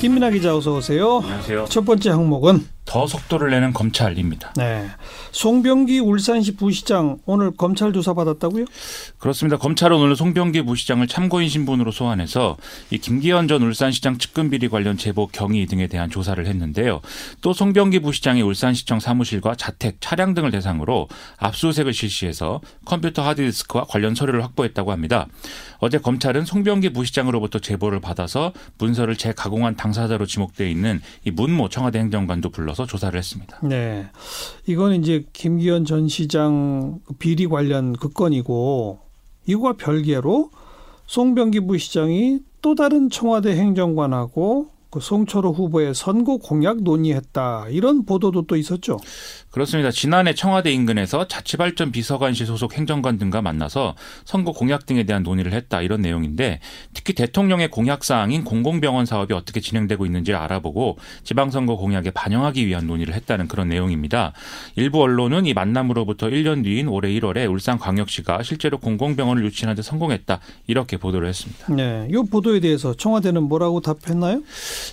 김민아 기자 어서 오세요. 안녕하세요. 첫 번째 항목은 더 속도를 내는 검찰입니다. 네. 송병기 울산시 부시장 오늘 검찰 조사 받았다고요? 그렇습니다. 검찰은 오늘 송병기 부시장을 참고인 신분으로 소환해서 이 김기현 전 울산시장 측근 비리 관련 제보 경위 등에 대한 조사를 했는데요. 또 송병기 부시장이 울산시청 사무실과 자택, 차량 등을 대상으로 압수수색을 실시해서 컴퓨터 하드디스크와 관련 서류를 확보했다고 합니다. 어제 검찰은 송병기 부시장으로부터 제보를 받아서 문서를 재가공한 당사자로 지목돼 있는 이 문모 청와대 행정관도 불러 서 조사를 했습니다. 네. 이건 이제 김기현 전 시장 비리 관련 그 건이고 이거와 별개로 송병기 부시장이 또 다른 청와대 행정관하고 그 송철호 후보의 선거 공약 논의했다 이런 보도도 또 있었죠. 그렇습니다. 지난해 청와대 인근에서 자치발전 비서관실 소속 행정관 등과 만나서 선거 공약 등에 대한 논의를 했다 이런 내용인데 특히 대통령의 공약 사항인 공공병원 사업이 어떻게 진행되고 있는지 알아보고 지방선거 공약에 반영하기 위한 논의를 했다는 그런 내용입니다. 일부 언론은 이 만남으로부터 1년 뒤인 올해 1월에 울산광역시가 실제로 공공병원을 유치하는 데 성공했다 이렇게 보도를 했습니다. 네, 이 보도에 대해서 청와대는 뭐라고 답했나요?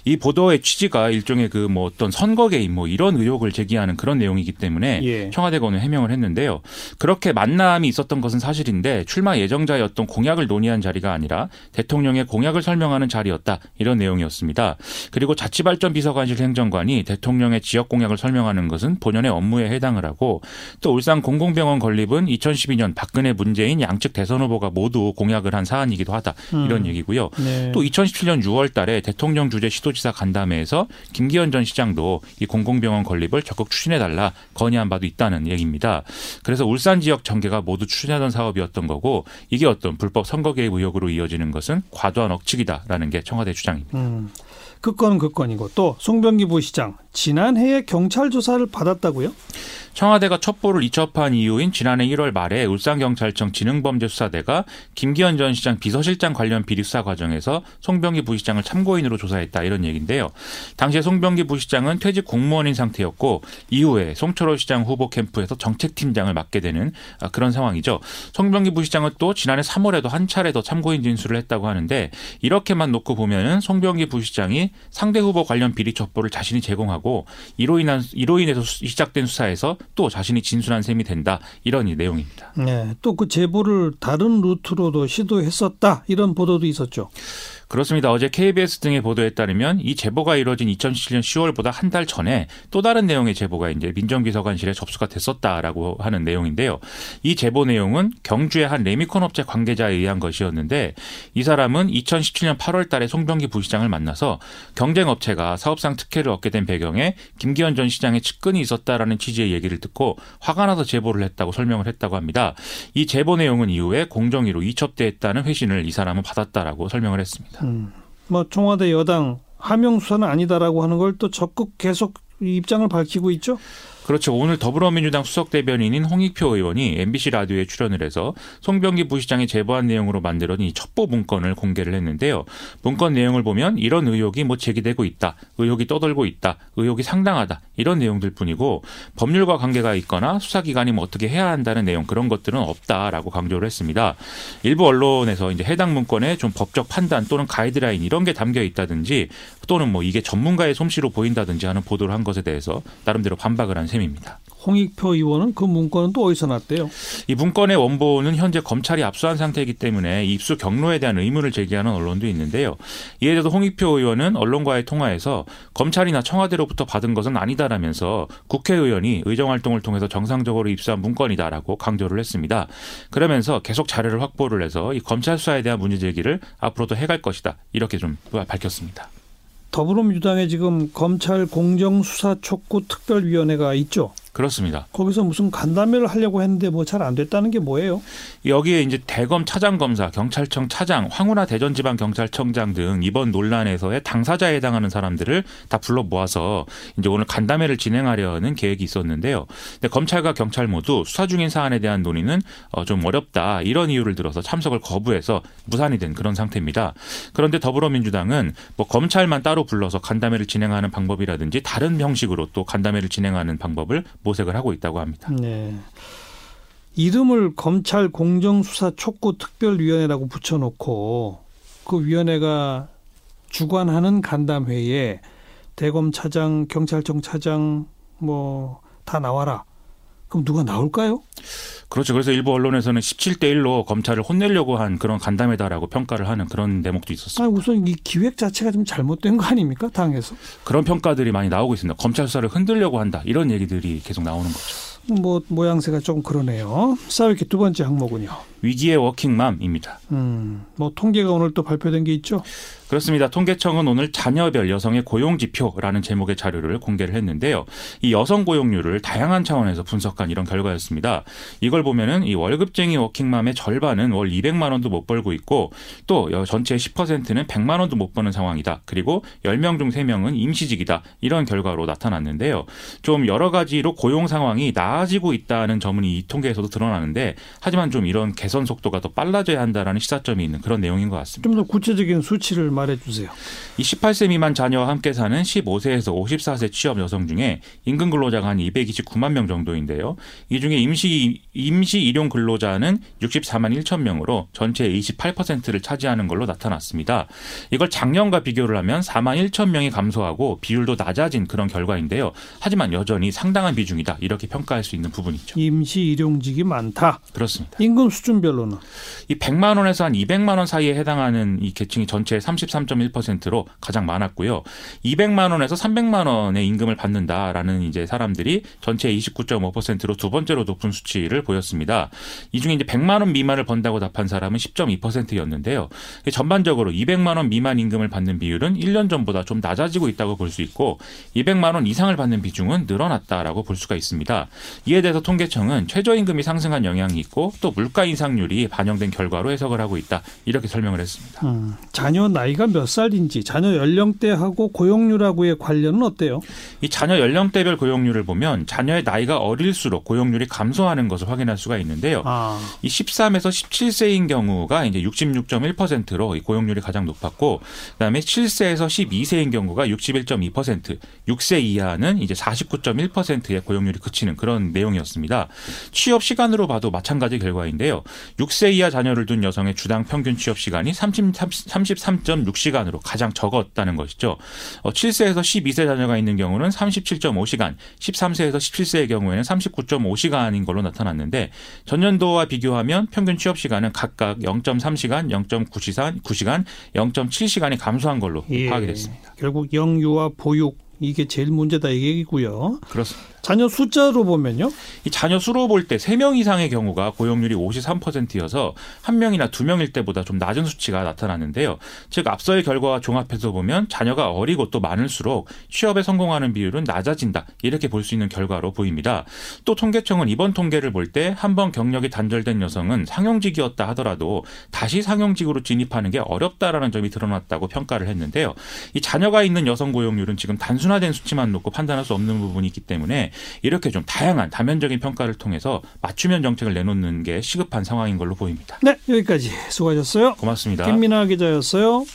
이 보도의 취지가 일종의 그 뭐 어떤 선거 개입 뭐 이런 의혹을 제기하는 그런 내용이 기 때문에 예. 청와대가 오늘 해명을 했는데요. 그렇게 만남이 있었던 것은 사실인데 출마 예정자였던 공약을 논의한 자리가 아니라 대통령의 공약을 설명하는 자리였다 이런 내용이었습니다. 그리고 자치발전 비서관실 행정관이 대통령의 지역 공약을 설명하는 것은 본연의 업무에 해당을 하고 또 울산 공공병원 건립은 2012년 박근혜 문재인 양측 대선 후보가 모두 공약을 한 사안이기도 하다 이런 음. 얘기고요. 네. 또 2017년 6월 달에 대통령 주재 시도지사 간담회에서 김기현 전 시장도 이 공공병원 건립을 적극 추진해 달라 건의한 바도 있다는 얘기입니다. 그래서 울산 지역 전개가 모두 추진하던 사업이었던 거고 이게 어떤 불법 선거 개입 의혹으로 이어지는 것은 과도한 억측이다라는 게 청와대 주장입니다. 음, 그 건은 그 건이고 또 송병기 부시장 지난해에 경찰 조사를 받았다고요? 청와대가 첩보를 이첩한 이유인 지난해 1월 말에 울산경찰청 지능범죄수사대가 김기현 전 시장 비서실장 관련 비리 수사 과정에서 송병기 부시장을 참고인으로 조사했다 이런 얘기인데요. 당시에 송병기 부시장은 퇴직 공무원인 상태였고 이후에 송철호 시장 후보 캠프에서 정책팀장을 맡게 되는 아, 그런 상황이죠. 송병기 부시장은 또 지난해 3월에도 한 차례 더 참고인 진술을 했다고 하는데 이렇게만 놓고 보면은 송병기 부시장이 상대 후보 관련 비리 첩보를 자신이 제공하고 이로 인한 이로 인해서 수- 시작된 수사에서 또 자신이 진술한 셈이 된다 이런 이 내용입니다. 네, 또 그 제보를 다른 루트로도 시도했었다 이런 보도도 있었죠. 그렇습니다. 어제 KBS 등의 보도에 따르면 이 제보가 이뤄진 2017년 10월보다 한 달 전에 또 다른 내용의 제보가 이제 민정비서관실에 접수가 됐었다라고 하는 내용인데요. 이 제보 내용은 경주의 한 레미콘 업체 관계자에 의한 것이었는데 이 사람은 2017년 8월 달에 송병기 부시장을 만나서 경쟁 업체가 사업상 특혜를 얻게 된 배경에 김기현 전 시장의 측근이 있었다라는 취지의 얘기를 듣고 화가 나서 제보를 했다고 설명을 했다고 합니다. 이 제보 내용은 이후에 공정위로 이첩됐다는 회신을 이 사람은 받았다라고 설명을 했습니다. 음, 뭐 청와대 여당 하명 수사는 아니다라고 하는 걸 또 적극 계속 입장을 밝히고 있죠. 그렇죠. 오늘 더불어민주당 수석 대변인인 홍익표 의원이 MBC 라디오에 출연을 해서 송병기 부시장이 제보한 내용으로 만들어진 이 첩보 문건을 공개를 했는데요. 문건 내용을 보면 이런 의혹이 뭐 제기되고 있다, 의혹이 떠돌고 있다, 의혹이 상당하다 이런 내용들 뿐이고 법률과 관계가 있거나 수사기관이 뭐 어떻게 해야 한다는 내용 그런 것들은 없다라고 강조를 했습니다. 일부 언론에서 이제 해당 문건에 좀 법적 판단 또는 가이드라인 이런 게 담겨 있다든지 또는 뭐 이게 전문가의 솜씨로 보인다든지 하는 보도를 한 것에 대해서 나름대로 반박을 한 셈입니다. 홍익표 의원은 그 문건은 또 어디서 났대요? 이 문건의 원본은 현재 검찰이 압수한 상태이기 때문에 입수 경로에 대한 의문을 제기하는 언론도 있는데요. 이에 대해서 홍익표 의원은 언론과의 통화에서 검찰이나 청와대로부터 받은 것은 아니다라면서 국회의원이 의정활동을 통해서 정상적으로 입수한 문건이다라고 강조를 했습니다. 그러면서 계속 자료를 확보를 해서 이 검찰 수사에 대한 문제 제기를 앞으로도 해갈 것이다 이렇게 좀 밝혔습니다. 더불어민주당에 지금 검찰 공정수사 촉구 특별위원회가 있죠. 그렇습니다. 거기서 무슨 간담회를 하려고 했는데 뭐 잘 안 됐다는 게 뭐예요? 여기에 이제 대검 차장 검사, 경찰청 차장, 황운하 대전지방 경찰청장 등 이번 논란에서의 당사자에 해당하는 사람들을 다 불러 모아서 이제 오늘 간담회를 진행하려는 계획이 있었는데요. 근데 검찰과 경찰 모두 수사 중인 사안에 대한 논의는 어, 좀 어렵다 이런 이유를 들어서 참석을 거부해서 무산이 된 그런 상태입니다. 그런데 더불어민주당은 뭐 검찰만 따로 불러서 간담회를 진행하는 방법이라든지 다른 형식으로 또 간담회를 진행하는 방법을 모색을 하고 있다고 합니다. 네. 이름을 검찰 공정수사 촉구 특별위원회라고 붙여놓고 그 위원회가 주관하는 간담회에 대검 차장, 경찰청 차장 뭐 다 나와라. 그럼 누가 나올까요? 그렇죠. 그래서 일부 언론에서는 17대 1로 검찰을 혼내려고 한 그런 간담회다라고 평가를 하는 그런 대목도 있었습니다. 아, 우선 이 기획 자체가 좀 잘못된 거 아닙니까? 당에서. 그런 평가들이 많이 나오고 있습니다. 검찰 수사를 흔들려고 한다. 이런 얘기들이 계속 나오는 거죠. 뭐 모양새가 좀 그러네요. 싸우기 두 번째 항목은요. 위기의 워킹맘입니다. 음, 뭐 통계가 오늘 또 발표된 게 있죠. 그렇습니다. 통계청은 오늘 자녀별 여성의 고용 지표라는 제목의 자료를 공개를 했는데요. 이 여성 고용률을 다양한 차원에서 분석한 이런 결과였습니다. 이걸 보면은 이 월급쟁이 워킹맘의 절반은 월 200만 원도 못 벌고 있고 또 전체의 10%는 100만 원도 못 버는 상황이다. 그리고 10명 중 3명은 임시직이다. 이런 결과로 나타났는데요. 좀 여러 가지로 고용 상황이 나아지고 있다는 점은 이 통계에서도 드러나는데 하지만 좀 이런 개선 속도가 더 빨라져야 한다라는 시사점이 있는 그런 내용인 것 같습니다. 좀 더 구체적인 수치를 말해 주세요. 이 18세 미만 자녀와 함께 사는 15세에서 54세 취업 여성 중에 임금 근로자가 한 229만 명 정도인데요. 이 중에 임시 임시 일용 근로자는 64만 1천 명으로 전체의 28%를 차지하는 걸로 나타났습니다. 이걸 작년과 비교를 하면 4만 1천 명이 감소하고 비율도 낮아진 그런 결과인데요. 하지만 여전히 상당한 비중이다 이렇게 평가할 수 있는 부분이죠. 임시 일용직이 많다. 그렇습니다. 임금 수준 별로는 이 100만 원에서 한 200만 원 사이에 해당하는 이 계층이 전체의 33.1%로 가장 많았고요. 200만 원에서 300만 원의 임금을 받는다라는 이제 사람들이 전체의 29.5%로 두 번째로 높은 수치를 보였습니다. 이 중에 이제 100만 원 미만을 번다고 답한 사람은 10.2%였는데요. 전반적으로 200만 원 미만 임금을 받는 비율은 1년 전보다 좀 낮아지고 있다고 볼 수 있고 200만 원 이상을 받는 비중은 늘어났다라고 볼 수가 있습니다. 이에 대해서 통계청은 최저임금이 상승한 영향이 있고 또 물가 인상 률이 반영된 결과로 해석을 하고 있다 이렇게 설명을 했습니다. 음, 자녀 나이가 몇 살인지 자녀 연령대하고 고용률하고의 관련은 어때요? 이 자녀 연령대별 고용률을 보면 자녀의 나이가 어릴수록 고용률이 감소하는 것을 확인할 수가 있는데요. 아. 이 13에서 17세인 경우가 이제 66.1%로 고용률이 가장 높았고 그다음에 7세에서 12세인 경우가 61.2%, 6세 이하는 이제 49.1%의 고용률이 그치는 그런 내용이었습니다. 취업 시간으로 봐도 마찬가지 결과인데요. 6세 이하 자녀를 둔 여성의 주당 평균 취업 시간이 30, 33.6시간으로 가장 적었다는 것이죠. 7세에서 어, 12세 자녀가 있는 경우는 37.5시간, 13세에서 17세의 경우에는 39.5시간인 걸로 나타났는데 전년도와 비교하면 평균 취업 시간은 각각 0.3시간, 0.9시간, 9시간, 0.7시간이 감소한 걸로 예, 파악이 됐습니다. 결국 영유아 보육 이게 제일 문제다 이 얘기고요. 그렇습니다. 자녀 숫자로 보면요. 이 자녀 수로 볼때 3명 이상의 경우가 고용률이 53%여서 1명이나 2명일 때보다 좀 낮은 수치가 나타났는데요. 즉 앞서의 결과와 종합해서 보면 자녀가 어리고 또 많을수록 취업에 성공하는 비율은 낮아진다. 이렇게 볼 수 있는 결과로 보입니다. 또 통계청은 이번 통계를 볼 때 한 번 경력이 단절된 여성은 상용직이었다 하더라도 다시 상용직으로 진입하는 게 어렵다라는 점이 드러났다고 평가를 했는데요. 이 자녀가 있는 여성 고용률은 지금 단순화된 수치만 놓고 판단할 수 없는 부분이 있기 때문에 이렇게 좀 다양한 다면적인 평가를 통해서 맞춤형 정책을 내놓는 게 시급한 상황인 걸로 보입니다. 네, 여기까지 수고하셨어요. 고맙습니다. 김민아 기자였어요.